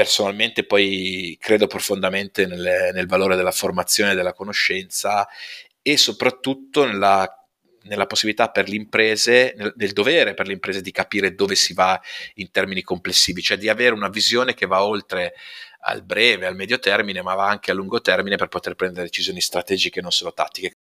personalmente poi credo profondamente nel, nel valore della formazione e della conoscenza e soprattutto nella nella possibilità per le imprese, nel, nel, dovere per le imprese di capire dove si va in termini complessivi, cioè di avere una visione che va oltre al breve, al medio termine, ma va anche a lungo termine per poter prendere decisioni strategiche non solo tattiche.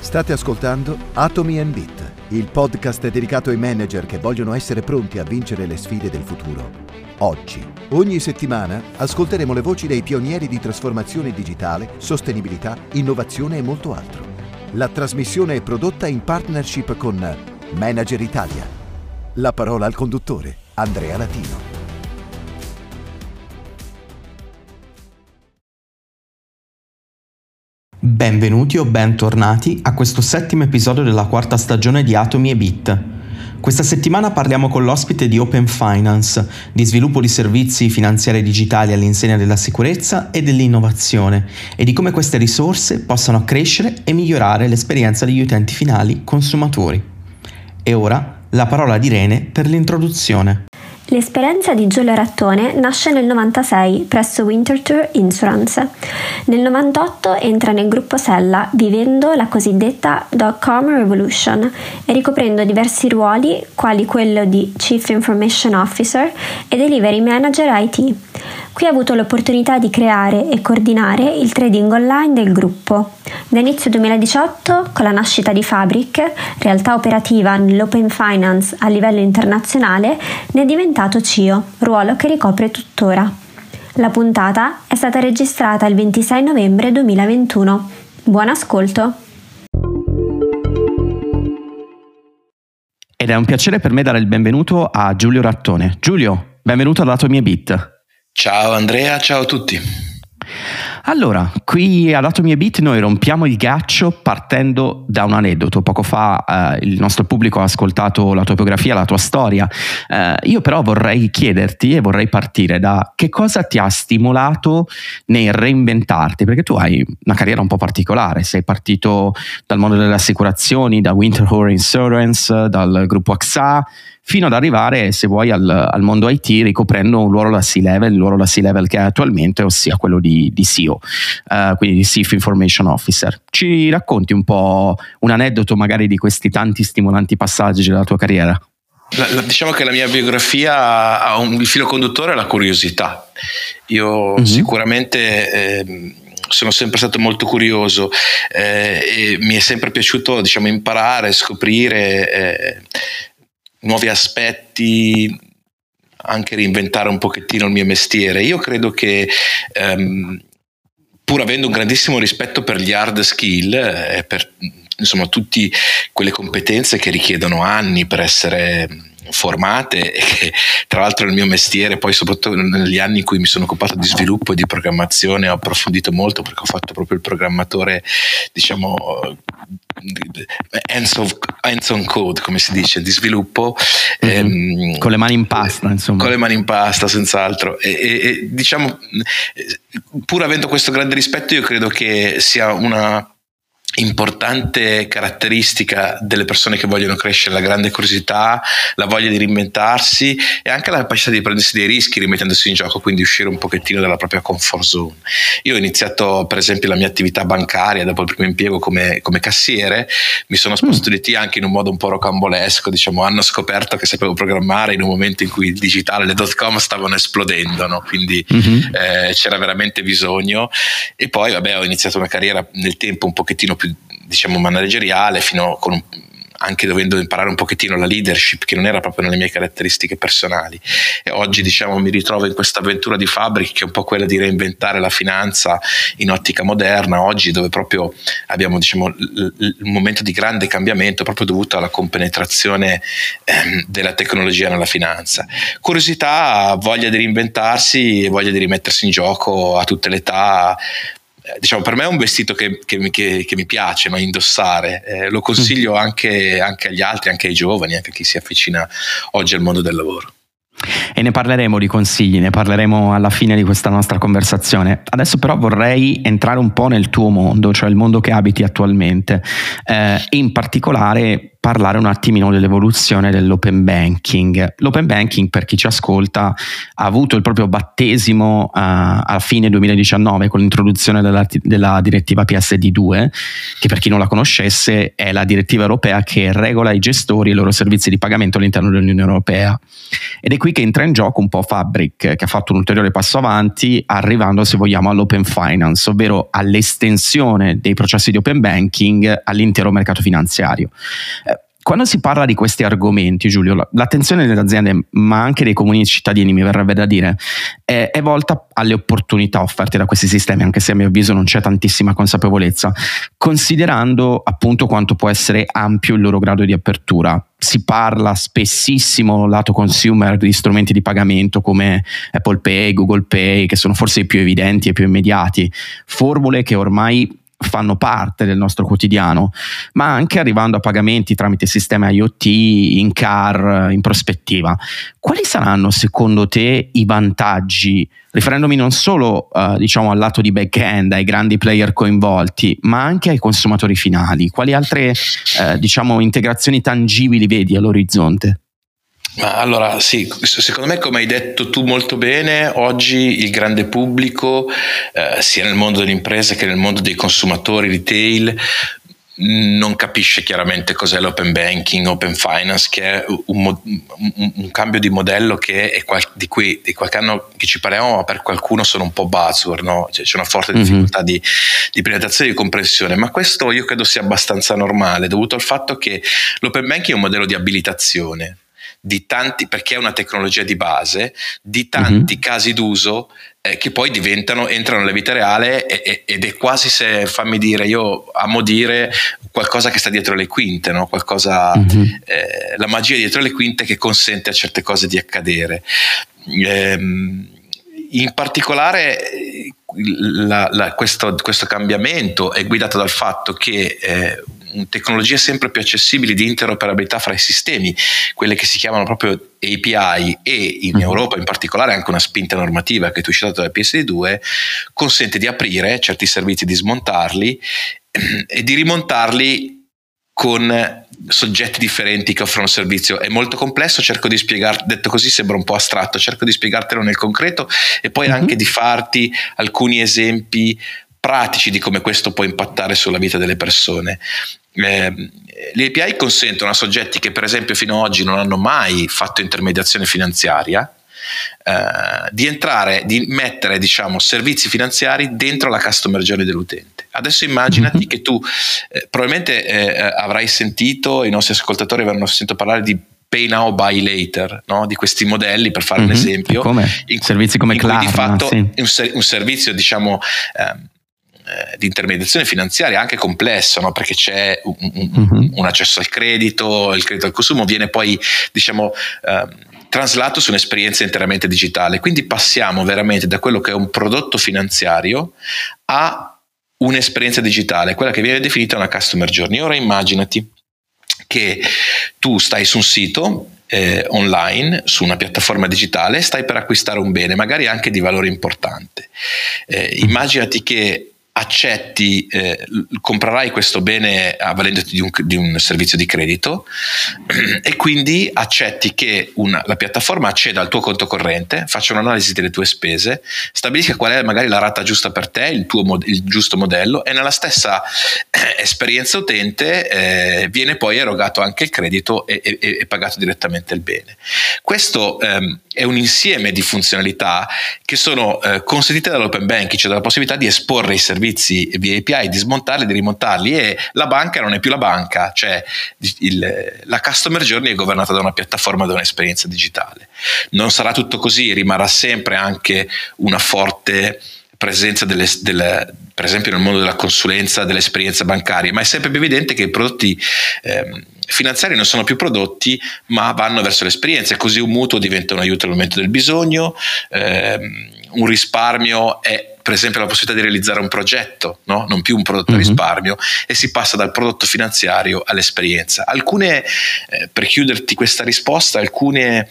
State ascoltando Atomi and Bit, il podcast dedicato ai manager che vogliono essere pronti a vincere le sfide del futuro. Oggi, ogni settimana, ascolteremo le voci dei pionieri di trasformazione digitale, sostenibilità, innovazione e molto altro. La trasmissione è prodotta in partnership con Manager Italia. La parola al conduttore, Andrea Latino. Benvenuti o bentornati a questo settimo episodio della quarta stagione di Atomi e Bit. Questa settimana parliamo con l'ospite di Open Finance, di sviluppo di servizi finanziari digitali all'insegna della sicurezza e dell'innovazione e di come queste risorse possano accrescere e migliorare l'esperienza degli utenti finali consumatori. E ora la parola di Irene per l'introduzione. L'esperienza di Giulio Rattone nasce nel 96 presso Winterthur Insurance. Nel 98 entra nel gruppo Sella vivendo la cosiddetta dot-com revolution e ricoprendo diversi ruoli quali quello di Chief Information Officer e Delivery Manager IT. Qui ha avuto l'opportunità di creare e coordinare il trading online del gruppo. Da inizio 2018, con la nascita di Fabric, realtà operativa nell'open finance a livello internazionale, ne è diventato CIO, ruolo che ricopre tuttora. La puntata è stata registrata il 26 novembre 2021. Buon ascolto! Ed è un piacere per me dare il benvenuto a Giulio Rattone. Giulio, benvenuto tua mia bit. Ciao Andrea, ciao a tutti. Allora, qui ad Atomi e Bit noi rompiamo il ghiaccio partendo da un aneddoto. Poco fa eh, il nostro pubblico ha ascoltato la tua biografia, la tua storia. Eh, io però vorrei chiederti e vorrei partire da che cosa ti ha stimolato nel reinventarti, perché tu hai una carriera un po' particolare, sei partito dal mondo delle assicurazioni, da Winter Horror Insurance, dal gruppo AXA, fino ad arrivare, se vuoi, al, al mondo IT ricoprendo un ruolo da C-level, il ruolo da C-level che hai attualmente, ossia quello di, di CEO, eh, quindi di Chief Information Officer. Ci racconti un po' un aneddoto magari di questi tanti stimolanti passaggi della tua carriera? La, la, diciamo che la mia biografia ha un il filo conduttore la curiosità. Io mm-hmm. sicuramente eh, sono sempre stato molto curioso eh, e mi è sempre piaciuto diciamo, imparare, scoprire eh, nuovi aspetti, anche reinventare un pochettino il mio mestiere. Io credo che um, pur avendo un grandissimo rispetto per gli hard skill e eh, per insomma tutte quelle competenze che richiedono anni per essere formate e che tra l'altro il mio mestiere. Poi soprattutto negli anni in cui mi sono occupato di sviluppo e di programmazione ho approfondito molto perché ho fatto proprio il programmatore diciamo hands, of, hands on code come si dice di sviluppo. Mm-hmm. ehm, con le mani in pasta insomma. Con le mani in pasta senz'altro. E, e, e diciamo pur avendo questo grande rispetto io credo che sia una importante caratteristica delle persone che vogliono crescere, la grande curiosità, la voglia di reinventarsi e anche la capacità di prendersi dei rischi rimettendosi in gioco, quindi uscire un pochettino dalla propria comfort zone. Io ho iniziato per esempio la mia attività bancaria dopo il primo impiego come, come cassiere, mi sono spostato mm. di T anche in un modo un po' rocambolesco, diciamo hanno scoperto che sapevo programmare in un momento in cui il digitale, le dot com stavano esplodendo, no? quindi mm-hmm. eh, c'era veramente bisogno e poi vabbè ho iniziato una carriera nel tempo un pochettino più più diciamo manageriale fino con anche dovendo imparare un pochettino la leadership che non era proprio nelle mie caratteristiche personali. E oggi diciamo mi ritrovo in questa avventura di Fabric che è un po' quella di reinventare la finanza in ottica moderna oggi dove proprio abbiamo diciamo il momento di grande cambiamento proprio dovuto alla compenetrazione ehm, della tecnologia nella finanza. Curiosità voglia di reinventarsi voglia di rimettersi in gioco a tutte le età diciamo, per me è un vestito che, che, che, che mi piace no? indossare, eh, lo consiglio mm. anche, anche, agli altri, anche ai giovani, anche a chi si avvicina oggi al mondo del lavoro. E ne parleremo di consigli, ne parleremo alla fine di questa nostra conversazione. Adesso però vorrei entrare un po' nel tuo mondo, cioè il mondo che abiti attualmente, eh, in particolare parlare un attimino dell'evoluzione dell'open banking. L'open banking, per chi ci ascolta, ha avuto il proprio battesimo uh, a fine 2019 con l'introduzione della, della, direttiva PSD2, che per chi non la conoscesse è la direttiva europea che regola i gestori e i loro servizi di pagamento all'interno dell'Unione Europea. Ed è qui che entra in gioco un po' Fabric, che ha fatto un ulteriore passo avanti, arrivando, se vogliamo, all'open finance, ovvero all'estensione dei processi di open banking all'intero mercato finanziario quando si parla di questi argomenti, Giulio, l'attenzione delle aziende, ma anche dei comuni cittadini, mi verrebbe da dire, è, è, volta alle opportunità offerte da questi sistemi, anche se a mio avviso non c'è tantissima consapevolezza, considerando appunto quanto può essere ampio il loro grado di apertura. Si parla spessissimo lato consumer di strumenti di pagamento come Apple Pay, Google Pay, che sono forse i più evidenti e più immediati, formule che ormai fanno parte del nostro quotidiano, ma anche arrivando a pagamenti tramite sistema IoT, in car, in prospettiva. Quali saranno secondo te i vantaggi, riferendomi non solo uh, diciamo al lato di back-end, ai grandi player coinvolti, ma anche ai consumatori finali? Quali altre uh, diciamo, integrazioni tangibili vedi all'orizzonte? Ma allora sì, secondo me come hai detto tu molto bene, oggi il grande pubblico, eh, sia nel mondo delle imprese che nel mondo dei consumatori retail, non capisce chiaramente cos'è l'open banking, open finance, che è un, un, un cambio di modello che è qual, di cui di qualche anno che ci parliamo, ma per qualcuno sono un po' buzzword, no? cioè, c'è una forte mhm. difficoltà mm-hmm. di, di presentazione e di comprensione, ma questo io credo sia abbastanza normale, dovuto al fatto che l'open banking è un modello di abilitazione di tanti, perché è una tecnologia di base, di tanti mm-hmm. casi d'uso eh, che poi diventano, entrano nella vita reale e, e, ed è quasi se, fammi dire, io amo dire qualcosa che sta dietro le quinte, no? qualcosa, mm-hmm. eh, la magia dietro le quinte che consente a certe cose di accadere. Ehm, in particolare la, la, questo, questo, cambiamento è guidato dal fatto che eh, tecnologie sempre più accessibili di interoperabilità fra i sistemi, quelle che si chiamano proprio API e in mm-hmm. Europa in particolare anche una spinta normativa che tu hai citato dal PSD2, consente di aprire certi servizi, di smontarli e di rimontarli con soggetti differenti che offrono servizio. È molto complesso, cerco di spiegarti, detto così sembra un po' astratto, cerco di spiegartelo nel concreto e poi mm-hmm. anche di farti alcuni esempi pratici di come questo può impattare sulla vita delle persone. Eh, le API consentono a soggetti che per esempio fino ad oggi non hanno mai fatto intermediazione finanziaria eh, di entrare, di mettere diciamo, servizi finanziari dentro la customer journey dell'utente. Adesso immaginati mm-hmm. che tu eh, probabilmente eh, avrai sentito, i nostri ascoltatori avranno sentito parlare di pay now, buy later, no? di questi modelli per fare mm-hmm. un esempio. Come? In, servizi come Klarna. Di fatto sì. un, un, servizio diciamo ehm, eh, di intermediazione finanziaria anche complesso, no? perché c'è un, un, mm-hmm. un, accesso al credito, il credito al consumo viene poi diciamo, eh, traslato su un'esperienza interamente digitale. Quindi passiamo veramente da quello che è un prodotto finanziario a un'esperienza digitale, quella che viene definita una customer journey. Ora immaginati che tu stai su un sito eh, online su una piattaforma digitale, stai per acquistare un bene, magari anche di valore importante. Eh, immaginati che accetti, eh, comprerai questo bene avvalendoti di un, di un, servizio di credito e quindi accetti che una, la piattaforma acceda al tuo conto corrente, faccia un'analisi delle tue spese, stabilisca qual è magari la rata giusta per te, il tuo il giusto modello e nella stessa eh, esperienza utente eh, viene poi erogato anche il credito e, e, e pagato direttamente il bene. Questo ehm, è un insieme di funzionalità che sono eh, consentite dall'open banking, cioè dalla possibilità di esporre i servizi via API, di smontarli, di rimontarli e la banca non è più la banca, cioè il, la customer journey è governata da una piattaforma, da un'esperienza digitale. Non sarà tutto così, rimarrà sempre anche una forte presenza delle, delle, per esempio nel mondo della consulenza, dell'esperienza bancaria, ma è sempre più evidente che i prodotti eh, finanziari non sono più prodotti, ma vanno verso l'esperienza, e così un mutuo diventa un aiuto al momento del bisogno, ehm, un risparmio è per esempio la possibilità di realizzare un progetto, no? non più un prodotto mm-hmm. risparmio, e si passa dal prodotto finanziario all'esperienza. Alcune, eh, per chiuderti questa risposta, alcune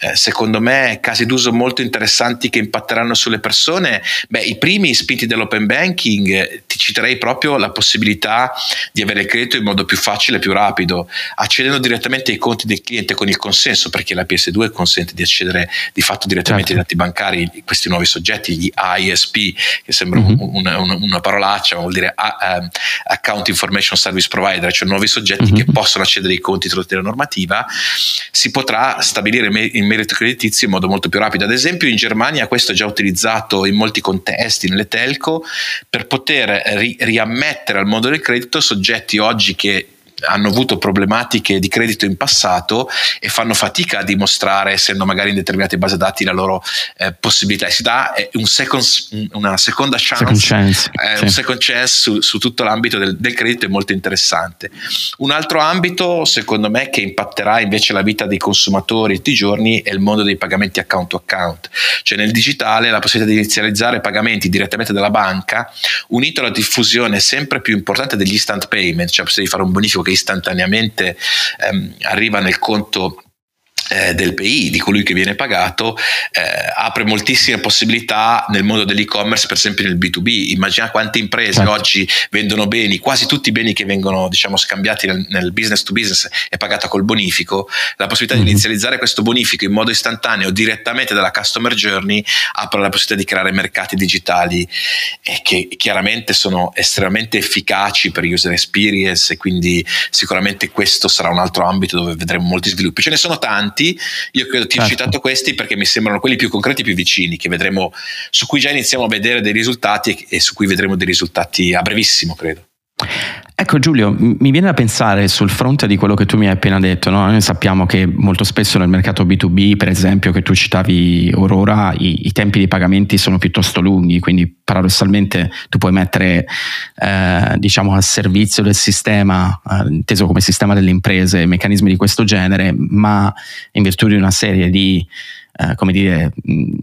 eh, secondo me casi d'uso molto interessanti che impatteranno sulle persone. Beh, i primi spinti dall'open banking eh, ti citerei proprio la possibilità di avere il credito in modo più facile e più rapido, accedendo direttamente ai conti del cliente con il consenso, perché la PS2 consente di accedere di fatto direttamente certo. ai dati bancari, questi nuovi soggetti, gli ISP, che sembra mm-hmm. una, una, una, parolaccia, ma vuol dire uh, Account Information Service Provider, cioè nuovi soggetti mm-hmm. che possono accedere ai conti tramite la normativa, si potrà stabilire in merito creditizio in modo molto più rapido. Ad esempio in Germania questo è già utilizzato in molti contesti, nelle telco, per poter ri- riammettere al mondo del credito soggetti oggi che hanno avuto problematiche di credito in passato e fanno fatica a dimostrare, essendo magari in determinate base dati, la loro eh, possibilità. E si dà eh, un second, una seconda chance, second chance eh, sì. un second chance su, su tutto l'ambito del, del, credito è molto interessante. Un altro ambito, secondo me, che impatterà invece la vita dei consumatori tutti i giorni è il mondo dei pagamenti account to account. Cioè nel digitale la possibilità di inizializzare pagamenti direttamente dalla banca, unito alla diffusione sempre più importante degli instant payment, cioè la possibilità di fare un bonifico che istantaneamente ehm, arriva nel conto eh, del PI, di colui che viene pagato, eh, apre moltissime possibilità nel mondo dell'e-commerce, per esempio nel B2B. Immagina quante imprese certo. oggi vendono beni, quasi tutti i beni che vengono diciamo, scambiati nel, nel, business to business è pagata col bonifico. La possibilità mm-hmm. di inizializzare questo bonifico in modo istantaneo direttamente dalla customer journey apre la possibilità di creare mercati digitali eh, che chiaramente sono estremamente efficaci per user experience e quindi sicuramente questo sarà un altro ambito dove vedremo molti sviluppi. Ce ne sono tanti tanti, io credo ti certo. ho citato questi perché mi sembrano quelli più concreti più vicini, che vedremo, su cui già iniziamo a vedere dei risultati e, e su cui vedremo dei risultati a brevissimo, credo. Ecco Giulio, mi viene da pensare sul fronte di quello che tu mi hai appena detto, no? noi sappiamo che molto spesso nel mercato B2B, per esempio che tu citavi Aurora, i, i tempi di pagamenti sono piuttosto lunghi, quindi paradossalmente tu puoi mettere eh, diciamo al servizio del sistema, eh, inteso come sistema delle imprese, meccanismi di questo genere, ma in virtù di una serie di eh, come dire,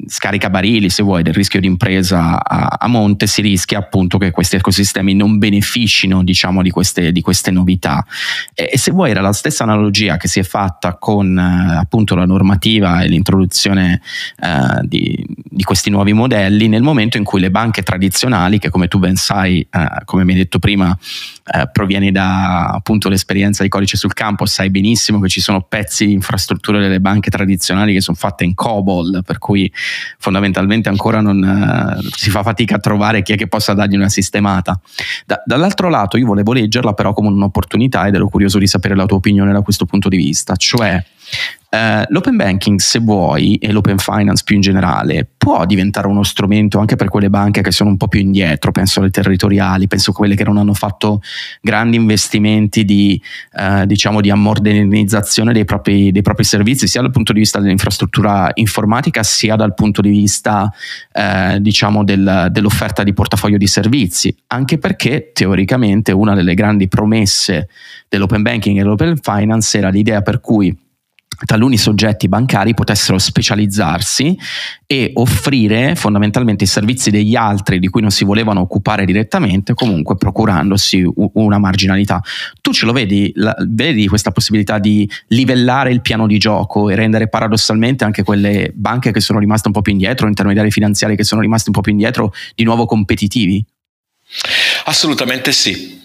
scarica barili, se vuoi, del rischio di impresa a, a, monte, si rischia appunto che questi ecosistemi non beneficino, diciamo, di queste, di queste novità. E, e, se vuoi, era la stessa analogia che si è fatta con eh, appunto la normativa e l'introduzione eh, di, di, questi nuovi modelli nel momento in cui le banche tradizionali, che come tu ben sai, eh, come mi hai detto prima, eh, provieni da appunto l'esperienza di codice sul campo, sai benissimo che ci sono pezzi di infrastrutture delle banche tradizionali che sono fatte in COBOL, per cui fondamentalmente ancora non eh, si fa fatica a trovare chi è che possa dargli una sistemata. Da, dall'altro lato io volevo leggerla però come un'opportunità ed ero curioso di sapere la tua opinione da questo punto di vista, cioè Uh, l'open banking, se vuoi, e l'open finance più in generale, può diventare uno strumento anche per quelle banche che sono un po' più indietro, penso alle territoriali, penso a quelle che non hanno fatto grandi investimenti di, uh, diciamo, di ammodernizzazione dei propri, dei propri, servizi, sia dal punto di vista dell'infrastruttura informatica, sia dal punto di vista uh, diciamo del, dell'offerta di portafoglio di servizi, anche perché teoricamente una delle grandi promesse dell'open banking e dell'open finance era l'idea per cui taluni soggetti bancari potessero specializzarsi e offrire fondamentalmente i servizi degli altri di cui non si volevano occupare direttamente, comunque procurandosi una marginalità. Tu ce lo vedi, la, vedi questa possibilità di livellare il piano di gioco e rendere paradossalmente anche quelle banche che sono rimaste un po' più indietro, intermediari finanziari che sono rimasti un po' più indietro, di nuovo competitivi? Assolutamente sì.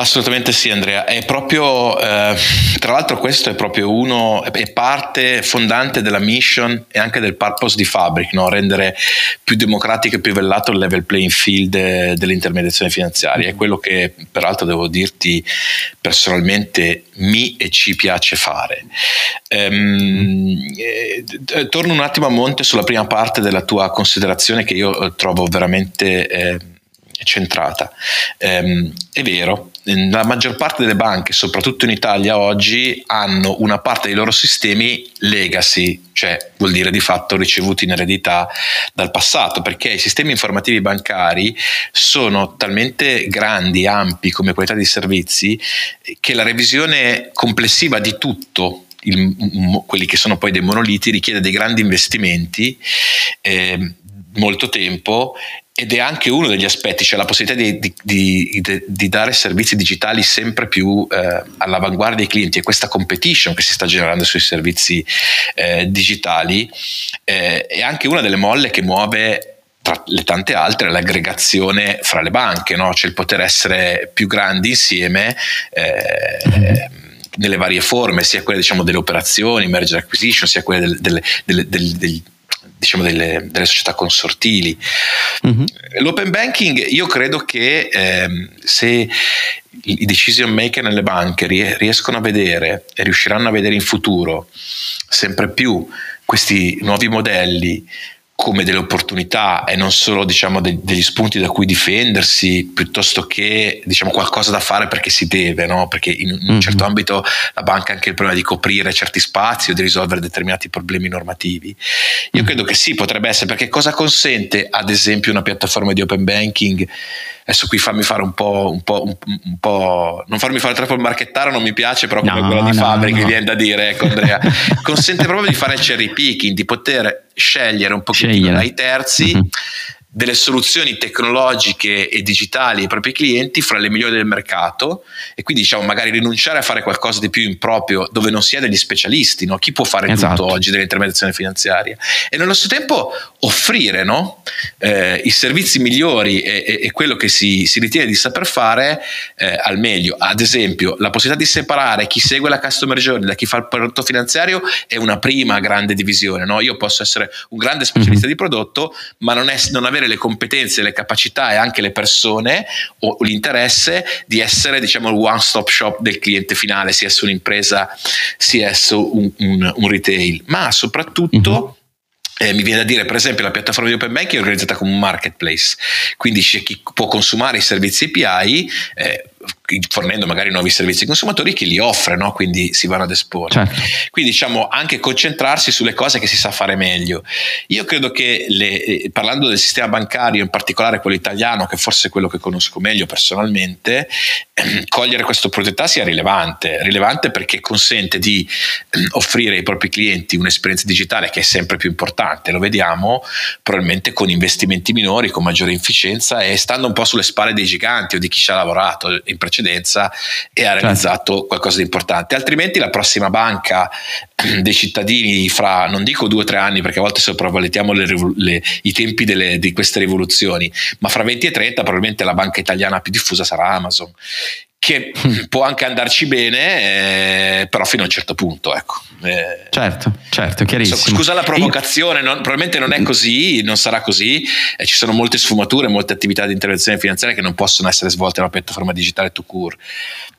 Assolutamente sì, Andrea. È proprio, eh, tra l'altro, questo è proprio uno, è parte fondante della mission e anche del purpose di Fabric, no? rendere più democratico e più vellato il level playing field dell'intermediazione finanziaria. È quello che, peraltro, devo dirti personalmente mi e ci piace fare. Ehm, eh, torno un attimo a monte sulla prima parte della tua considerazione che io trovo veramente. Eh, centrata. Ehm, è vero, la maggior parte delle banche, soprattutto in Italia oggi, hanno una parte dei loro sistemi legacy, cioè vuol dire di fatto ricevuti in eredità dal passato, perché i sistemi informativi bancari sono talmente grandi, ampi come qualità di servizi, che la revisione complessiva di tutto il, quelli che sono poi dei monoliti richiede dei grandi investimenti, eh, molto tempo ed è anche uno degli aspetti, cioè la possibilità di, di, di, di dare servizi digitali sempre più eh, all'avanguardia dei clienti e questa competition che si sta generando sui servizi eh, digitali eh, è anche una delle molle che muove tra le tante altre l'aggregazione fra le banche, no? cioè il poter essere più grandi insieme. Eh, nelle varie forme, sia quelle diciamo, delle operazioni, merger acquisition, sia quelle delle, delle, delle diciamo delle, delle, società consortili. Mm-hmm. L'open banking, io credo che ehm, se i decision maker nelle banche riescono a vedere e riusciranno a vedere in futuro sempre più questi nuovi modelli come delle opportunità e non solo diciamo, de- degli spunti da cui difendersi piuttosto che diciamo, qualcosa da fare perché si deve, no? perché in, in un mm-hmm. certo ambito la banca ha anche il problema di coprire certi spazi o di risolvere determinati problemi normativi. Io mm. credo che sì, potrebbe essere perché cosa consente ad esempio una piattaforma di open banking adesso qui fammi fare un po', un po', un po', non farmi fare troppo il marchettaro non mi piace però come no, quello di no, Fabri no. che viene da dire ecco Andrea consente proprio di fare il cherry picking di poter scegliere un pochettino dai terzi mm-hmm delle soluzioni tecnologiche e digitali ai propri clienti fra le migliori del mercato e quindi diciamo magari rinunciare a fare qualcosa di più improprio dove non si è degli specialisti, no? chi può fare esatto. tutto oggi dell'intermediazione finanziaria e nello stesso tempo offrire no? eh, i servizi migliori e, e, e quello che si, si, ritiene di saper fare eh, al meglio, ad esempio la possibilità di separare chi segue la customer journey da chi fa il prodotto finanziario è una prima grande divisione, no? io posso essere un grande specialista mm-hmm. di prodotto ma non, è, non avere avere le competenze, le capacità e anche le persone o l'interesse di essere diciamo il one stop shop del cliente finale, sia esso un'impresa, sia esso un, un, un retail, ma soprattutto uh-huh. Eh, mi viene da dire, per esempio, la piattaforma di Open Banking è organizzata come un marketplace, quindi c'è chi può consumare i servizi API, eh, fornendo magari nuovi servizi ai consumatori, chi li offre, no? quindi si vanno ad esporre. Certo. Quindi diciamo anche concentrarsi sulle cose che si sa fare meglio. Io credo che le, eh, parlando del sistema bancario, in particolare quello italiano, che forse è quello che conosco meglio personalmente, ehm, cogliere questa opportunità sia rilevante, rilevante perché consente di ehm, offrire ai propri clienti un'esperienza digitale che è sempre più importante, lo vediamo probabilmente con investimenti minori, con maggiore efficienza e stando un po' sulle spalle dei giganti o di chi ci ha lavorato in precedenza e ha realizzato certo. qualcosa di importante. Altrimenti la prossima banca dei cittadini fra, non dico due o tre anni perché a volte sopravvalutiamo le, le, i tempi delle, di queste rivoluzioni, ma fra 20 e 30 probabilmente la banca italiana più diffusa sarà Amazon che può anche andarci bene, eh, però fino a un certo punto, ecco. Eh, certo, certo, chiarissimo. Scusa la provocazione, non, probabilmente non è così, non sarà così, eh, ci sono molte sfumature, molte attività di intervenzione finanziaria che non possono essere svolte nella piattaforma digitale to cure.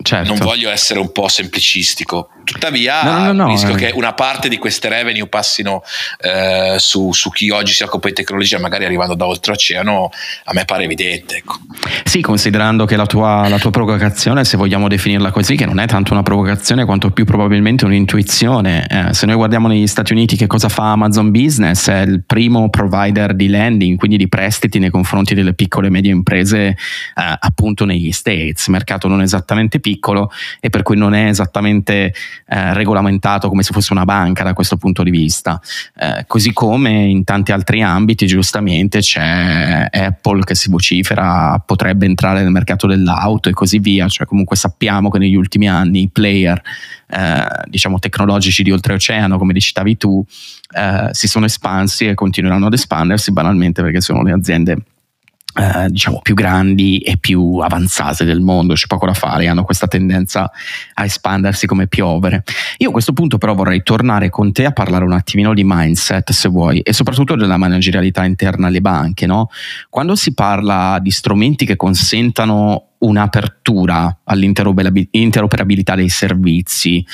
Certo. Non voglio essere un po' semplicistico, tuttavia no, no, no, rischio eh. che una parte di queste revenue passino eh, su, su, chi oggi si occupa di tecnologia, magari arrivando da oltreoceano, a me pare evidente. Ecco. Sì, considerando che la tua, la tua provocazione, se vogliamo definirla così, che non è tanto una provocazione quanto più probabilmente un'intuizione, eh, se noi guardiamo negli Stati Uniti che cosa fa Amazon Business, è il primo provider di lending, quindi di prestiti nei confronti delle piccole e medie imprese eh, appunto negli States, mercato non esattamente piccolo piccolo e per cui non è esattamente eh, regolamentato come se fosse una banca da questo punto di vista. Eh, così come in tanti altri ambiti, giustamente, c'è Apple che si vocifera potrebbe entrare nel mercato dell'auto e così via, cioè comunque sappiamo che negli ultimi anni i player eh, diciamo tecnologici di oltreoceano, come citavi tu, eh, si sono espansi e continueranno ad espandersi banalmente perché sono le aziende eh, diciamo più grandi e più avanzate del mondo, c'è poco da fare, hanno questa tendenza a espandersi come piovere. Io a questo punto però vorrei tornare con te a parlare un attimino di mindset se vuoi e soprattutto della managerialità interna alle banche, no? Quando si parla di strumenti che consentano un'apertura all'interoperabilità dei servizi,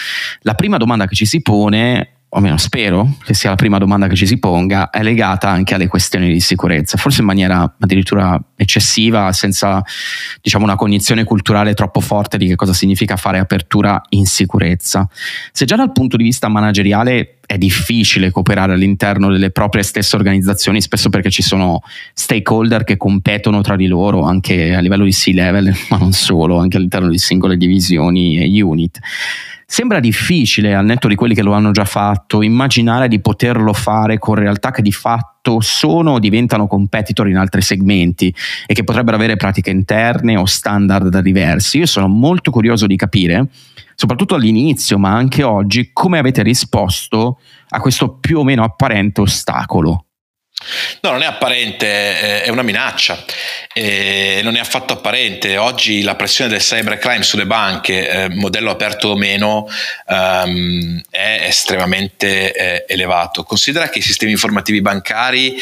la prima domanda che ci si pone o almeno spero che sia la prima domanda che ci si ponga, è legata anche alle questioni di sicurezza, forse in maniera addirittura eccessiva, senza diciamo, una cognizione culturale troppo forte di che cosa significa fare apertura in sicurezza. Se già dal punto di vista manageriale è difficile cooperare all'interno delle proprie stesse organizzazioni, spesso perché ci sono stakeholder che competono tra di loro anche a livello di C-level, ma non solo, anche all'interno di singole divisioni e unit sembra difficile, al netto di quelli che lo hanno già fatto, immaginare di poterlo fare con realtà che di fatto sono o diventano competitor in altri segmenti e che potrebbero avere pratiche interne o standard diversi. Io sono molto curioso di capire, soprattutto all'inizio, ma anche oggi, come avete risposto a questo più o meno apparente ostacolo. No, non è apparente, è una minaccia, e non è affatto apparente. Oggi la pressione del cybercrime sulle banche, eh, modello aperto o meno, um, è estremamente eh, elevato. Considera che i sistemi informativi bancari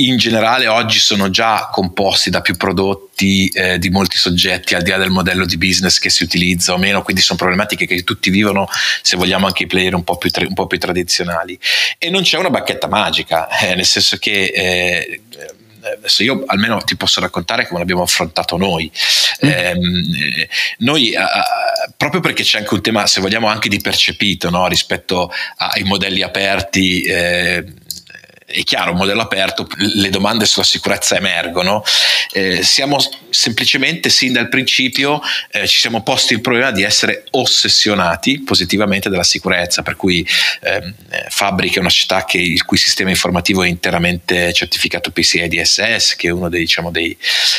in generale oggi sono già composti da più prodotti eh, di molti soggetti al di là del modello di business che si utilizza o meno, quindi sono problematiche che tutti vivono, se vogliamo anche i player un po' più, tra- un po più tradizionali. E non c'è una bacchetta magica, eh, nel senso che... Eh, adesso io almeno ti posso raccontare come l'abbiamo affrontato noi. Mm. Eh, noi, eh, proprio perché c'è anche un tema, se vogliamo, anche di percepito no? rispetto ai modelli aperti. Eh, è chiaro, un modello aperto, le domande sulla sicurezza emergono. Eh, siamo semplicemente, sin dal principio, eh, ci siamo posti il problema di essere ossessionati positivamente dalla sicurezza, per cui eh, Fabric è una città che, il cui sistema informativo è interamente certificato PCI DSS, che è uno dei, diciamo, dei,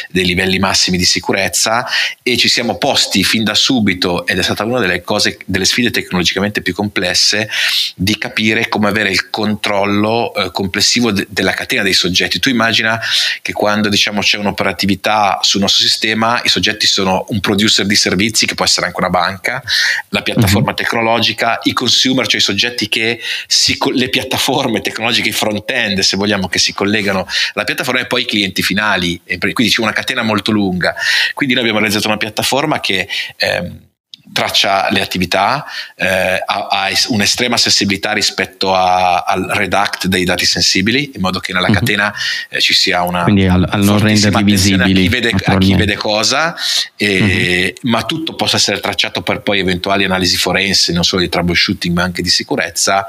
dei livelli massimi di sicurezza, e ci siamo posti fin da subito, ed è stata una delle cose, delle sfide tecnologicamente più complesse, di capire come avere il controllo eh, complessivo de- della catena dei soggetti. Tu immagina che quando diciamo, c'è un'operatività sul nostro sistema, i soggetti sono un producer di servizi, che può essere anche una banca, la piattaforma uh-huh. tecnologica, i consumer, cioè i soggetti che si, le piattaforme tecnologiche, i front-end, se vogliamo, che si collegano alla piattaforma e poi i clienti finali. Quindi c'è una catena molto lunga. Quindi noi abbiamo realizzato una piattaforma che... Ehm, traccia le attività, eh, ha, ha, un'estrema sensibilità rispetto a, al redact dei dati sensibili, in modo che nella mm-hmm. catena eh, ci sia una quindi al, al non renderli visibili a chi vede, a chi vede cosa, e, mm-hmm. ma tutto possa essere tracciato per poi eventuali analisi forense, non solo di troubleshooting ma anche di sicurezza,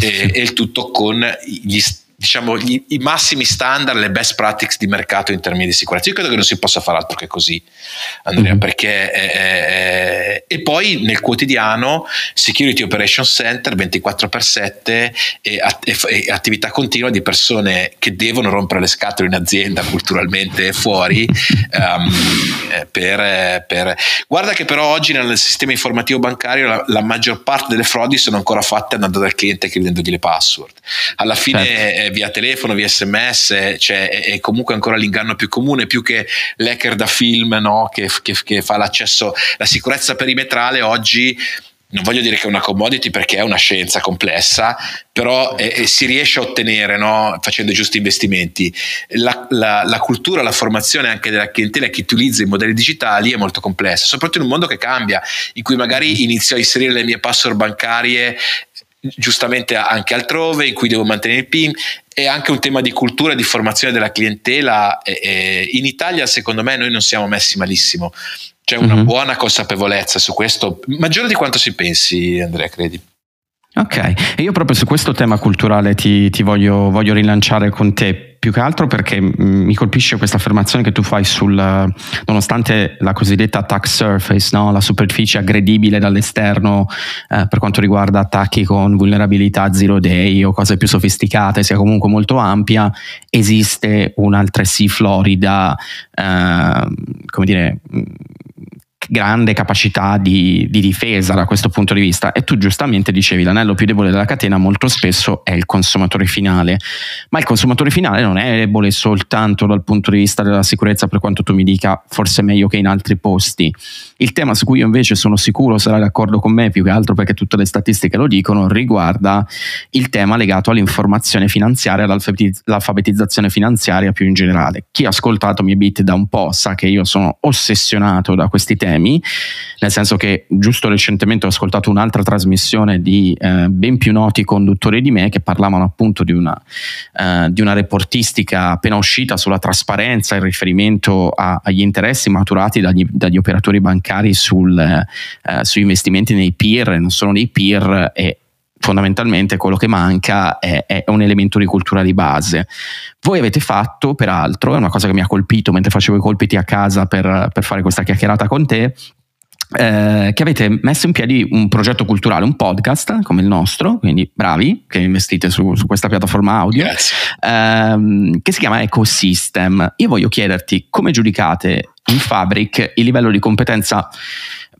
e, e il tutto con gli diciamo, gli, i massimi standard, le best practices di mercato in termini di sicurezza. Io credo che non si possa fare altro che così, Andrea, mm-hmm. perché eh, e poi nel quotidiano Security Operation Center 24x7 e, e, e, attività continua di persone che devono rompere le scatole in azienda culturalmente e fuori um, per, per, guarda che però oggi nel sistema informativo bancario la, la, maggior parte delle frodi sono ancora fatte andando dal cliente chiedendogli le password. Alla fine certo via telefono, via sms, cioè è, è, comunque ancora l'inganno più comune, più che l'hacker da film no? che, che, che fa l'accesso, la sicurezza perimetrale oggi non voglio dire che è una commodity perché è una scienza complessa, però è, si riesce a ottenere no? facendo i giusti investimenti. La, la, la, cultura, la formazione anche della clientela che utilizza i modelli digitali è molto complessa, soprattutto in un mondo che cambia, in cui magari inizio a inserire le mie password bancarie giustamente anche altrove in cui devo mantenere il PIN è anche un tema di cultura di formazione della clientela in Italia secondo me noi non siamo messi malissimo. C'è una mm-hmm. buona consapevolezza su questo maggiore di quanto si pensi Andrea credi? Ok, e io proprio su questo tema culturale ti, ti voglio, voglio, rilanciare con te, più che altro perché mi colpisce questa affermazione che tu fai sul, nonostante la cosiddetta attack surface, no? la superficie aggredibile dall'esterno eh, per quanto riguarda attacchi con vulnerabilità zero day o cose più sofisticate, sia comunque molto ampia, esiste un'altresì florida, eh, come dire grande capacità di, di, difesa da questo punto di vista. E tu giustamente dicevi l'anello più debole della catena molto spesso è il consumatore finale, ma il consumatore finale non è debole soltanto dal punto di vista della sicurezza, per quanto tu mi dica forse meglio che in altri posti. Il tema su cui io invece sono sicuro sarai d'accordo con me, più che altro perché tutte le statistiche lo dicono, riguarda il tema legato all'informazione finanziaria, all'alfabetizzazione finanziaria più in generale. Chi ha ascoltato mi bit da un po' sa che io sono ossessionato da questi temi nel senso che giusto recentemente ho ascoltato un'altra trasmissione di eh, ben più noti conduttori di me che parlavano appunto di una, eh, di una reportistica appena uscita sulla trasparenza in riferimento a, agli interessi maturati dagli, dagli operatori bancari sul, eh, sugli investimenti nei peer, non solo nei peer e fondamentalmente quello che manca è, è, un elemento di cultura di base. Voi avete fatto, peraltro, è una cosa che mi ha colpito mentre facevo i colpiti a casa per, per fare questa chiacchierata con te, eh, che avete messo in piedi un progetto culturale, un podcast come il nostro, quindi bravi che investite su, su questa piattaforma audio, ehm, che si chiama Ecosystem. Io voglio chiederti come giudicate in Fabric il livello di competenza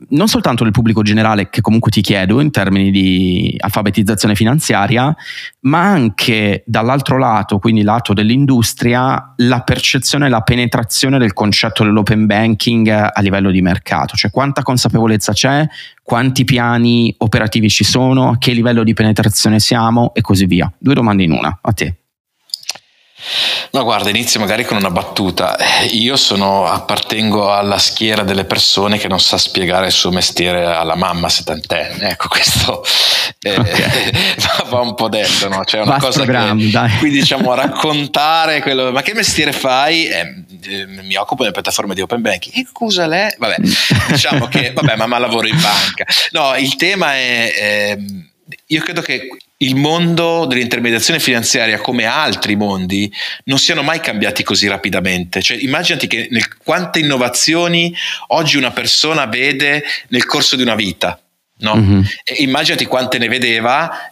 non soltanto del pubblico generale che comunque ti chiedo in termini di alfabetizzazione finanziaria, ma anche dall'altro lato, quindi lato dell'industria, la percezione e la penetrazione del concetto dell'open banking a livello di mercato, cioè quanta consapevolezza c'è, quanti piani operativi ci sono, a che livello di penetrazione siamo e così via. Due domande in una, a te. No, guarda, inizio magari con una battuta. Io sono, appartengo alla schiera delle persone che non sa spiegare il suo mestiere alla mamma settantenne. Ecco, questo eh, okay. va un po' detto, no? Cioè una cosa che, dai. Quindi diciamo raccontare quello, ma che mestiere fai? Eh, eh, mi occupo delle piattaforme di open banking. E cosa lei? Vabbè, diciamo che, vabbè, mamma lavoro in banca. No, il tema è, è io credo che il mondo dell'intermediazione finanziaria, come altri mondi, non siano mai cambiati così rapidamente. Cioè, immaginati che nel, quante innovazioni oggi una persona vede nel corso di una vita. No? Mm-hmm. immaginati quante ne vedeva,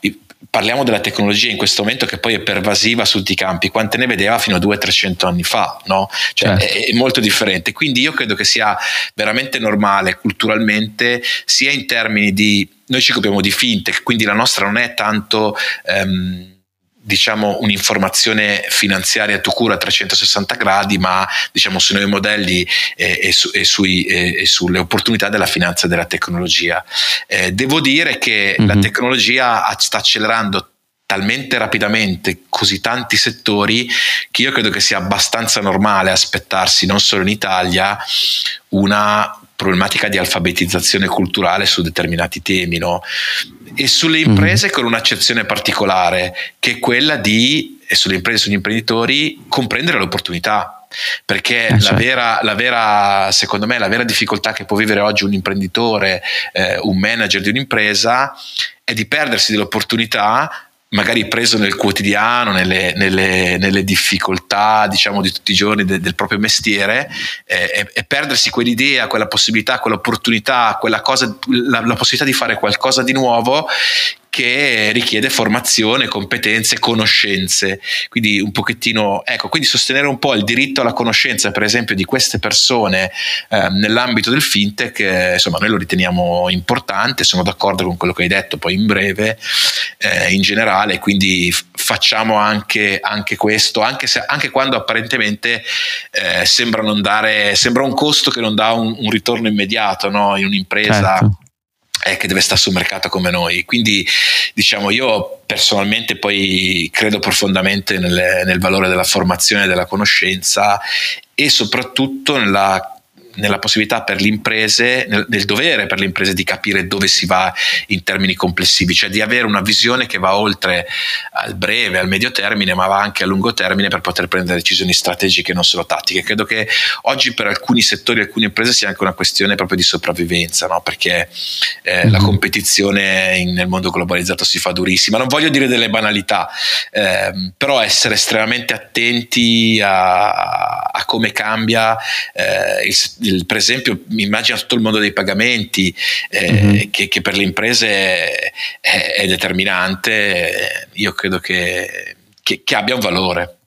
parliamo della tecnologia in questo momento che poi è pervasiva su tutti i campi, quante ne vedeva fino a 200-300 anni fa, no? Cioè certo. è, è, molto differente. Quindi io credo che sia veramente normale culturalmente, sia in termini di noi ci occupiamo di fintech, quindi la nostra non è tanto ehm, diciamo un'informazione finanziaria tu cura a 360 gradi, ma diciamo sui nuovi modelli e, e, su, e, sui, e, sulle opportunità della finanza e della tecnologia. Eh, devo dire che mm-hmm. la mhm. tecnologia sta accelerando talmente rapidamente così tanti settori che io credo che sia abbastanza normale aspettarsi non solo in Italia una problematica di alfabetizzazione culturale su determinati temi, no? E sulle mhm. imprese mm. con un'accezione particolare, che è quella di, e sulle imprese e sugli imprenditori, comprendere l'opportunità. Perché eh, la, certo. vera, la, vera, secondo me, la vera difficoltà che può vivere oggi un imprenditore, eh, un manager di un'impresa, è di perdersi dell'opportunità magari preso nel quotidiano, nelle, nelle, nelle difficoltà diciamo di tutti i giorni de, del proprio mestiere eh, e, e, perdersi quell'idea, quella possibilità, quell'opportunità, quella cosa, la, la possibilità di fare qualcosa di nuovo che richiede formazione, competenze, conoscenze. Quindi un pochettino, ecco, quindi sostenere un po' il diritto alla conoscenza, per esempio, di queste persone eh, nell'ambito del fintech, eh, insomma, noi lo riteniamo importante, sono d'accordo con quello che hai detto poi in breve, eh, in generale, quindi facciamo anche, anche questo, anche, se, anche, quando apparentemente eh, sembra dare, sembra un costo che non dà un, un ritorno immediato no? in un'impresa. Certo eh, che deve stare sul mercato come noi. Quindi diciamo io personalmente poi credo profondamente nel, nel valore della formazione e della conoscenza e soprattutto nella nella possibilità per le imprese, nel, nel, dovere per le imprese di capire dove si va in termini complessivi, cioè di avere una visione che va oltre al breve, al medio termine, ma va anche a lungo termine per poter prendere decisioni strategiche, non solo tattiche. Credo che oggi per alcuni settori, alcune imprese sia anche una questione proprio di sopravvivenza, no? perché eh, mm-hmm. la competizione in, nel mondo globalizzato si fa durissima. Non voglio dire delle banalità, eh, però essere estremamente attenti a, a come cambia eh, il, il, per esempio, mi immagino tutto il mondo dei pagamenti eh, mm-hmm. che, che, per le imprese è, è determinante, io credo che, che, che abbia un valore.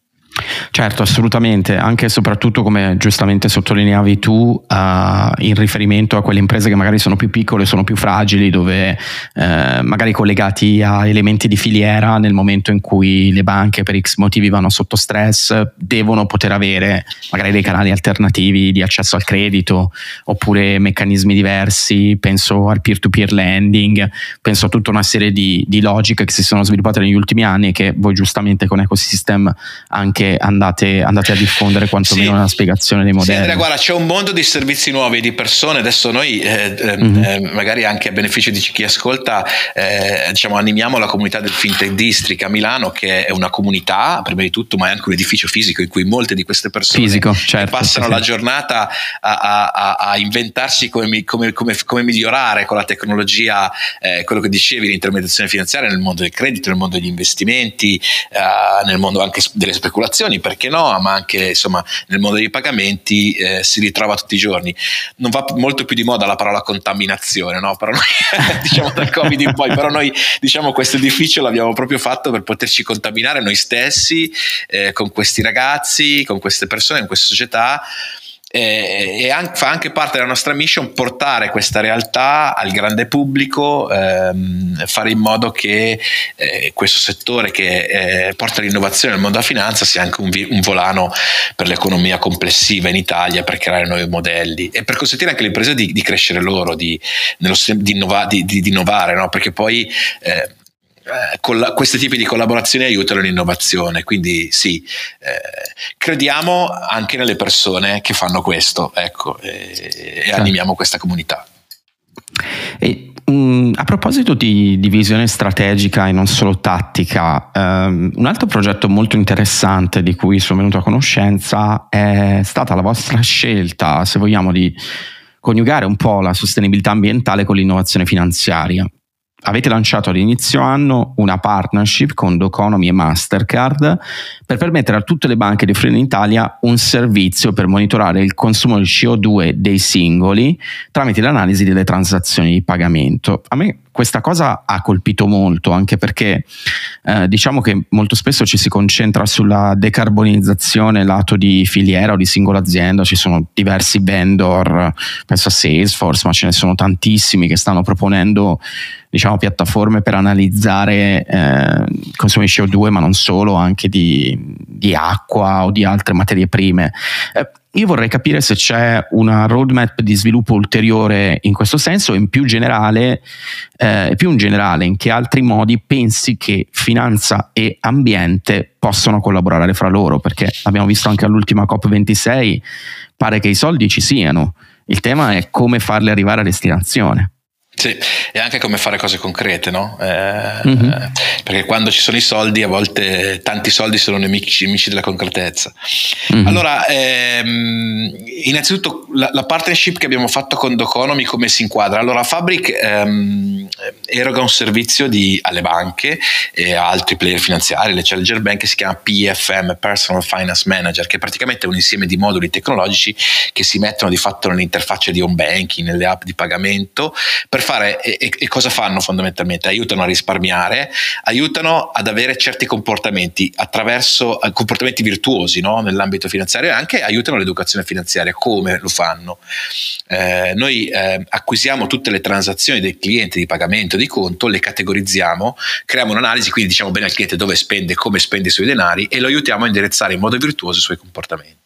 Certo, assolutamente, anche e soprattutto come giustamente sottolineavi tu, uh, in riferimento a quelle imprese che magari sono più piccole, sono più fragili, dove uh, magari collegati a elementi di filiera nel momento in cui le banche per X motivi vanno sotto stress, devono poter avere magari dei canali alternativi di accesso al credito oppure meccanismi diversi, penso al peer-to-peer lending, penso a tutta una serie di, di logiche che si sono sviluppate negli ultimi anni e che voi giustamente con Ecosystem anche che andate, andate a diffondere quantomeno sì. una spiegazione dei modelli. Sì, Andrea, guarda, c'è un mondo di servizi nuovi, di persone, adesso noi eh, mm-hmm. eh, magari anche a beneficio di chi ascolta, eh, diciamo, animiamo la comunità del FinTech District a Milano, che è una comunità, prima di tutto, ma è anche un edificio fisico in cui molte di queste persone Fisico, certo, passano sì, la giornata a, a, a inventarsi come, come, come, come, migliorare con la tecnologia, eh, quello che dicevi, l'intermediazione finanziaria nel mondo del credito, nel mondo degli investimenti, eh, nel mondo anche delle speculazioni operazioni, perché no, ma anche insomma nel mondo dei pagamenti eh, si ritrova tutti i giorni. Non va molto più di moda la parola contaminazione, no? Però noi, diciamo dal Covid in poi, però noi diciamo questo edificio l'abbiamo proprio fatto per poterci contaminare noi stessi eh, con questi ragazzi, con queste persone, con questa società e, anche, fa anche parte della nostra mission portare questa realtà al grande pubblico, ehm, fare in modo che eh, questo settore che eh, porta l'innovazione nel mondo della finanza sia anche un, vi- un, volano per l'economia complessiva in Italia, per creare nuovi modelli e per consentire anche alle imprese di, di crescere loro, di, nello, di, innova- di innovare, no? perché poi eh, eh, colla- questi tipi di collaborazioni aiutano l'innovazione, quindi sì, eh, crediamo anche nelle persone che fanno questo, ecco, e, e certo. animiamo questa comunità. E, mm, a proposito di, di, visione strategica e non solo tattica, um, un altro progetto molto interessante di cui sono venuto a conoscenza è stata la vostra scelta, se vogliamo, di coniugare un po' la sostenibilità ambientale con l'innovazione finanziaria avete lanciato all'inizio anno una partnership con Doconomy e Mastercard per permettere a tutte le banche di offrire in Italia un servizio per monitorare il consumo di CO2 dei singoli tramite l'analisi delle transazioni di pagamento. A me questa cosa ha colpito molto anche perché eh, diciamo che molto spesso ci si concentra sulla decarbonizzazione lato di filiera o di singola azienda, ci sono diversi vendor, penso a Salesforce, ma ce ne sono tantissimi che stanno proponendo diciamo, piattaforme per analizzare eh, consumi di CO2, ma non solo, anche di, di acqua o di altre materie prime. Eh, io vorrei capire se c'è una roadmap di sviluppo ulteriore in questo senso e in più generale, eh, più in generale, in che altri modi pensi che finanza e ambiente possono collaborare fra loro, perché abbiamo visto anche all'ultima COP26, pare che i soldi ci siano, il tema è come farli arrivare a destinazione. Sì, e anche come fare cose concrete, no? Eh, mm-hmm. Perché quando ci sono i soldi, a volte tanti soldi sono nemici, nemici della concretezza. Mm-hmm. Allora, ehm, innanzitutto la, la, partnership che abbiamo fatto con Doconomy come si inquadra? Allora, Fabric ehm, eroga un servizio di, alle banche e a altri player finanziari, le Challenger Bank, che si chiama PFM, Personal Finance Manager, che è praticamente un insieme di moduli tecnologici che si mettono di fatto nell'interfaccia di home banking, nelle app di pagamento, per fare e, e, cosa fanno fondamentalmente? Aiutano a risparmiare, aiutano ad avere certi comportamenti attraverso eh, comportamenti virtuosi no? nell'ambito finanziario e anche aiutano l'educazione finanziaria. Come lo fanno? Eh, noi eh, acquisiamo tutte le transazioni dei clienti di pagamento di conto, le categorizziamo, creiamo un'analisi, quindi diciamo bene al cliente dove spende, come spende i suoi denari e lo aiutiamo a indirizzare in modo virtuoso i suoi comportamenti.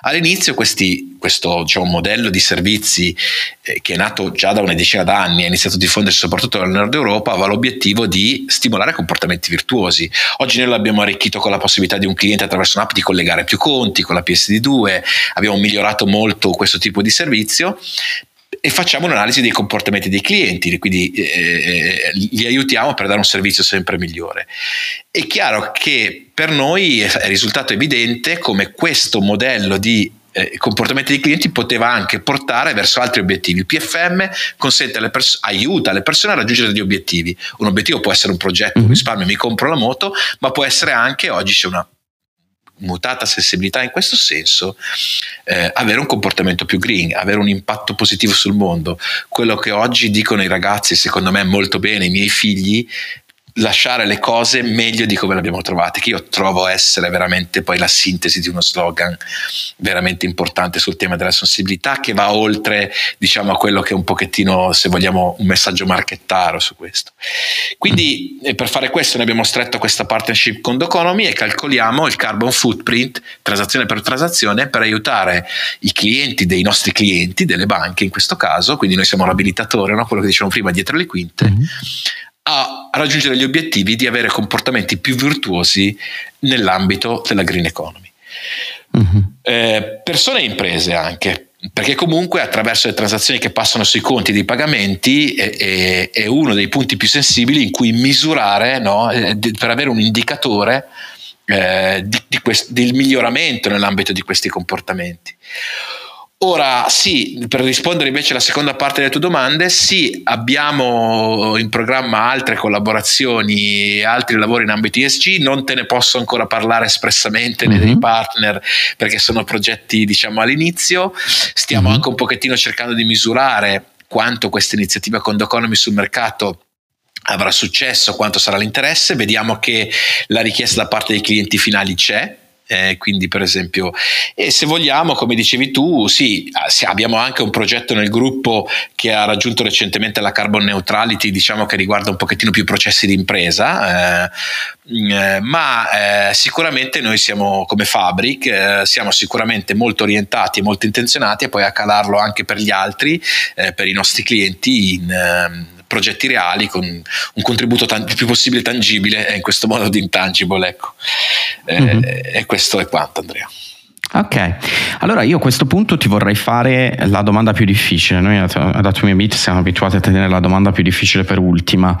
All'inizio questi, questo diciamo, modello di servizi eh, che è nato già da una decina d'anni, ha iniziato a diffondersi soprattutto nel nord Europa, aveva l'obiettivo di stimolare comportamenti virtuosi. Oggi noi l'abbiamo arricchito con la possibilità di un cliente attraverso un'app di collegare più conti con la PSD2, abbiamo migliorato molto questo tipo di servizio e facciamo un'analisi dei comportamenti dei clienti, quindi eh, eh, li aiutiamo per dare un servizio sempre migliore. È chiaro che per noi è risultato evidente come questo modello di eh, comportamenti dei clienti poteva anche portare verso altri obiettivi. Il PFM pers- aiuta le persone a raggiungere degli obiettivi. Un obiettivo può essere un progetto, un risparmio, mi compro la moto, ma può essere anche oggi c'è una mutata sensibilità in questo senso, eh, avere un comportamento più green, avere un impatto positivo sul mondo. Quello che oggi dicono i ragazzi, secondo me molto bene, i miei figli, lasciare le cose meglio di come le abbiamo trovate, che io trovo essere veramente poi la sintesi di uno slogan veramente importante sul tema della sensibilità che va oltre diciamo a quello che è un pochettino se vogliamo un messaggio marchettaro su questo. Quindi per fare questo noi abbiamo stretto questa partnership con Doconomy e calcoliamo il carbon footprint transazione per transazione per aiutare i clienti dei nostri clienti, delle banche in questo caso, quindi noi siamo l'abilitatore, no? quello che dicevamo prima dietro le quinte. Mm-hmm a raggiungere gli obiettivi di avere comportamenti più virtuosi nell'ambito della green economy. Uh-huh. Eh, persone e imprese anche, perché comunque attraverso le transazioni che passano sui conti dei pagamenti è, è, è uno dei punti più sensibili in cui misurare no, eh, per avere un indicatore eh, di, di quest- del miglioramento nell'ambito di questi comportamenti. Ora sì, per rispondere invece alla seconda parte delle tue domande, sì, abbiamo in programma altre collaborazioni, altri lavori in ambito ESG, non te ne posso ancora parlare espressamente mm-hmm. dei partner perché sono progetti diciamo all'inizio, stiamo mm-hmm. anche un pochettino cercando di misurare quanto questa iniziativa Condoconomy sul mercato avrà successo, quanto sarà l'interesse, vediamo che la richiesta da parte dei clienti finali c'è, eh, quindi per esempio e se vogliamo come dicevi tu sì, abbiamo anche un progetto nel gruppo che ha raggiunto recentemente la carbon neutrality diciamo che riguarda un pochettino più processi di impresa eh, mm, eh, ma eh, sicuramente noi siamo come Fabric eh, siamo sicuramente molto orientati e molto intenzionati a poi a calarlo anche per gli altri eh, per i nostri clienti in ehm, progetti reali con un contributo tan- il più possibile tangibile e in questo modo di intangible. Ecco. Mm-hmm. e questo è quanto, Andrea. Ok, allora io a questo punto ti vorrei fare la domanda più difficile. Noi ad Atomy Meet siamo abituati a tenere la domanda più difficile per ultima,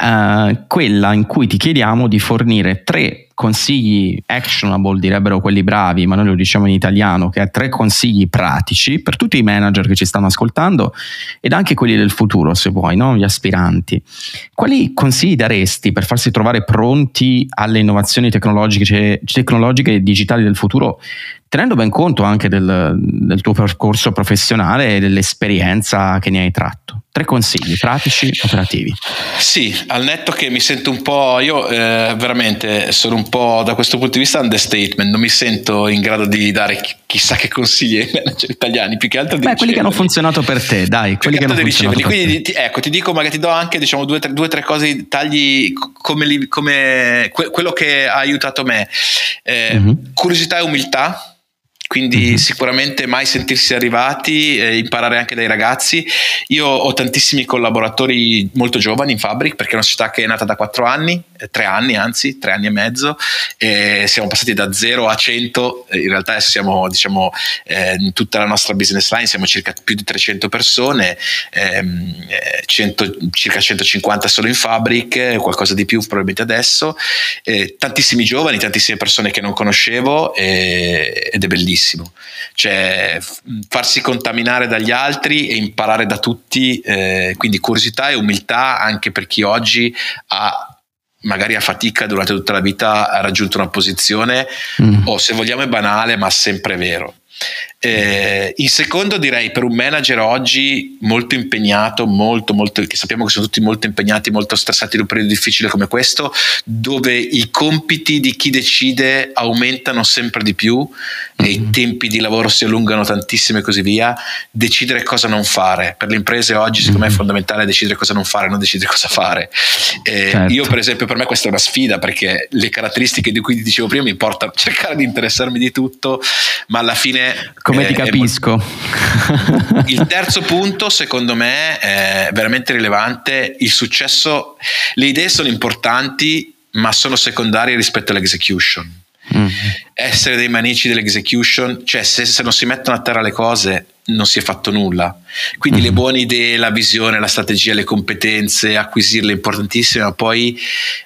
uh, quella in cui ti chiediamo di fornire tre consigli actionable, direbbero quelli bravi, ma noi lo diciamo in italiano, che è tre consigli pratici per tutti i manager che ci stanno ascoltando ed anche quelli del futuro, se vuoi, no? gli aspiranti. Quali consigli daresti per farsi trovare pronti alle innovazioni tecnologiche, tecnologiche e digitali del futuro tenendo ben conto anche del, del, tuo percorso professionale e dell'esperienza che ne hai tratto. Tre consigli pratici, operativi. Sì, al netto che mi sento un po', io eh, veramente sono un po' da questo punto di vista understatement, non mi sento in grado di dare chissà che consigli ai manager italiani, più che altro di Beh, quelli che hanno funzionato per te, dai, quelli che hanno funzionato Quindi ti, ecco, ti dico, magari ti do anche diciamo due o tre, cose, tagli come, li, come que, quello che ha aiutato me. Eh, mm-hmm. Curiosità e umiltà quindi mm-hmm. sicuramente mai sentirsi arrivati, eh, imparare anche dai ragazzi. Io ho tantissimi collaboratori molto giovani in Fabric perché è una società che è nata da quattro anni, tre anni anzi, tre anni e mezzo, e siamo passati da 0 a 100, in realtà adesso siamo diciamo eh, in tutta la nostra business line, siamo circa più di 300 persone, ehm, 100, circa 150 solo in Fabric, qualcosa di più probabilmente adesso, tantissimi giovani, tantissime persone che non conoscevo ed è bellissimo bellissimo. Cioè, farsi contaminare dagli altri e imparare da tutti, eh, quindi curiosità e umiltà anche per chi oggi ha magari a fatica durante tutta la vita ha raggiunto una posizione mm. o se vogliamo è banale ma sempre vero eh, in secondo direi per un manager oggi molto impegnato, molto, molto, che sappiamo che sono tutti molto impegnati, molto stressati in un periodo difficile come questo, dove i compiti di chi decide aumentano sempre di più mm-hmm. e i mhm. tempi di lavoro si allungano tantissimo e così via, decidere cosa non fare. Per le imprese oggi secondo mm-hmm. me è mhm. fondamentale decidere cosa non fare, non decidere cosa fare. Eh, certo. Io per esempio per me questa è una sfida perché le caratteristiche di cui ti dicevo prima mi portano a cercare di interessarmi di tutto, ma alla fine come ti capisco. Il terzo punto, secondo me, è veramente rilevante. Il successo, le idee sono importanti, ma sono secondarie rispetto all'execution. Mm. Essere dei manici dell'execution, cioè se, se non si mettono a terra le cose, non si è fatto nulla. Quindi mm-hmm. le buone idee, la visione, la strategia, le competenze, acquisirle è importantissimo, ma poi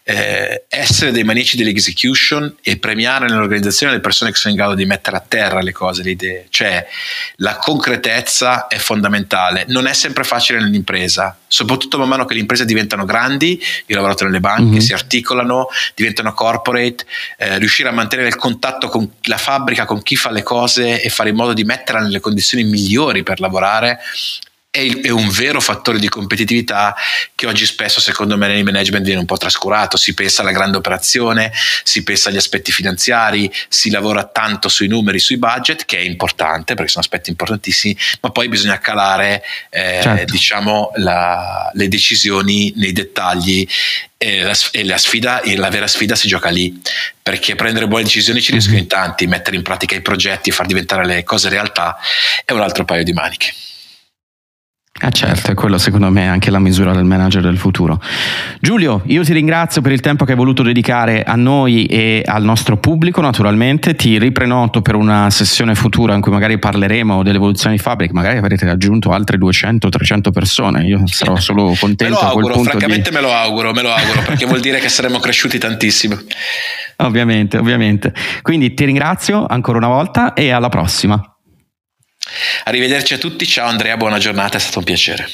eh, essere dei manici dell'execution e premiare nell'organizzazione le persone che sono in grado di mettere a terra le cose, le idee. Cioè la concretezza è fondamentale. Non è sempre facile nell'impresa, soprattutto man mano che le imprese diventano grandi, io ho lavorato nelle banche, mm-hmm. si articolano, diventano corporate, eh, riuscire a mantenere il contatto con la fabbrica, con chi fa le cose e fare in modo di metterla nelle condizioni migliori migliori per lavorare è, il, è, un vero fattore di competitività che oggi spesso secondo me nel management viene un po' trascurato, si pensa alla grande operazione, si pensa agli aspetti finanziari, si lavora tanto sui numeri, sui budget, che è importante perché sono aspetti importantissimi, ma poi bisogna calare eh, certo. diciamo, la, le decisioni nei dettagli e la, e la, sfida, la vera sfida si gioca lì, perché prendere buone decisioni ci riescono in tanti, mettere in pratica i progetti, far diventare le cose realtà è un altro paio di maniche. Ah certo, è quello secondo me è anche la misura del manager del futuro. Giulio, io ti ringrazio per il tempo che hai voluto dedicare a noi e al nostro pubblico naturalmente, ti riprenoto per una sessione futura in cui magari parleremo dell'evoluzione di Fabric, magari avrete raggiunto altre 200-300 persone, io sarò solo contento. me lo auguro, francamente di... me lo auguro, me lo auguro perché vuol dire che saremo cresciuti tantissimo. Ovviamente, ovviamente. Quindi ti ringrazio ancora una volta e alla prossima. Arrivederci a tutti, ciao Andrea, buona giornata, è stato un piacere.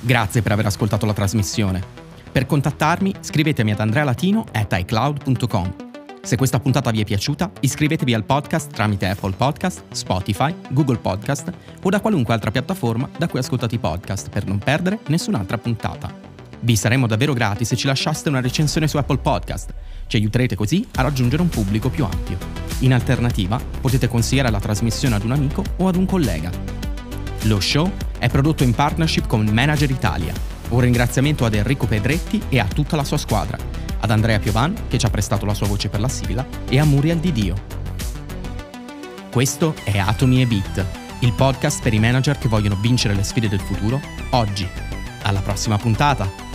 Grazie per aver ascoltato la trasmissione. Per contattarmi scrivetemi ad andrealatino.icloud.com se questa puntata vi è piaciuta, iscrivetevi al podcast tramite Apple Podcast, Spotify, Google Podcast o da qualunque altra piattaforma da cui ascoltate i podcast per non perdere nessun'altra puntata. Vi saremmo davvero grati se ci lasciaste una recensione su Apple Podcast. Ci aiuterete così a raggiungere un pubblico più ampio. In alternativa, potete consigliare la trasmissione ad un amico o ad un collega. Lo show è prodotto in partnership con Manager Italia. Un ringraziamento ad Enrico Pedretti e a tutta la sua squadra ad Andrea Piovan, che ci ha prestato la sua voce per la sigla, e a Muriel Di Dio. Questo è Atomi e Beat, il podcast per i manager che vogliono vincere le sfide del futuro oggi. Alla prossima puntata!